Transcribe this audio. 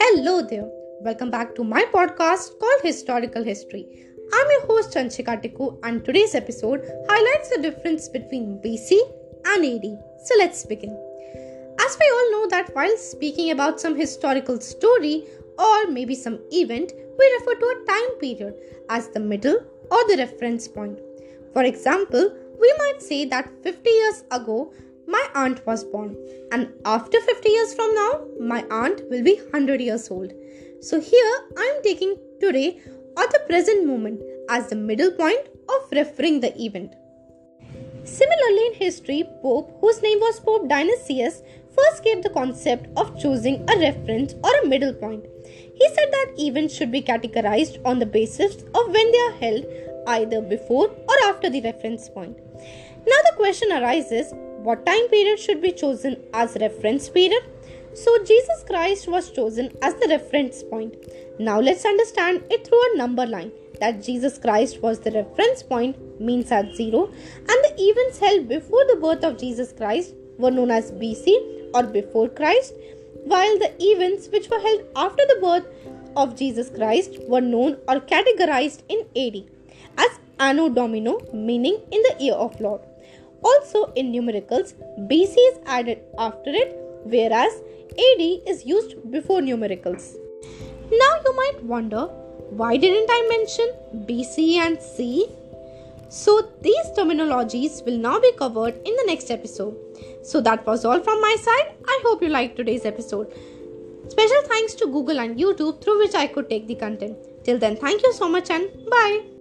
Hello there. Welcome back to my podcast called Historical History. I'm your host Chanchika Tikku and today's episode highlights the difference between BC and AD. So let's begin. As we all know that while speaking about some historical story or maybe some event, we refer to a time period as the middle or the reference point. For example, we might say that 50 years ago my aunt was born, and after 50 years from now, my aunt will be 100 years old. So, here I am taking today or the present moment as the middle point of referring the event. Similarly, in history, Pope, whose name was Pope Dionysius, first gave the concept of choosing a reference or a middle point. He said that events should be categorized on the basis of when they are held, either before or after the reference point. Now, the question arises what time period should be chosen as reference period? So Jesus Christ was chosen as the reference point. Now let's understand it through a number line that Jesus Christ was the reference point means at 0 and the events held before the birth of Jesus Christ were known as BC or before Christ while the events which were held after the birth of Jesus Christ were known or categorized in AD as Anno Domini meaning in the year of Lord. Also, in numericals, BC is added after it, whereas AD is used before numericals. Now, you might wonder why didn't I mention BC and C? So, these terminologies will now be covered in the next episode. So, that was all from my side. I hope you liked today's episode. Special thanks to Google and YouTube through which I could take the content. Till then, thank you so much and bye.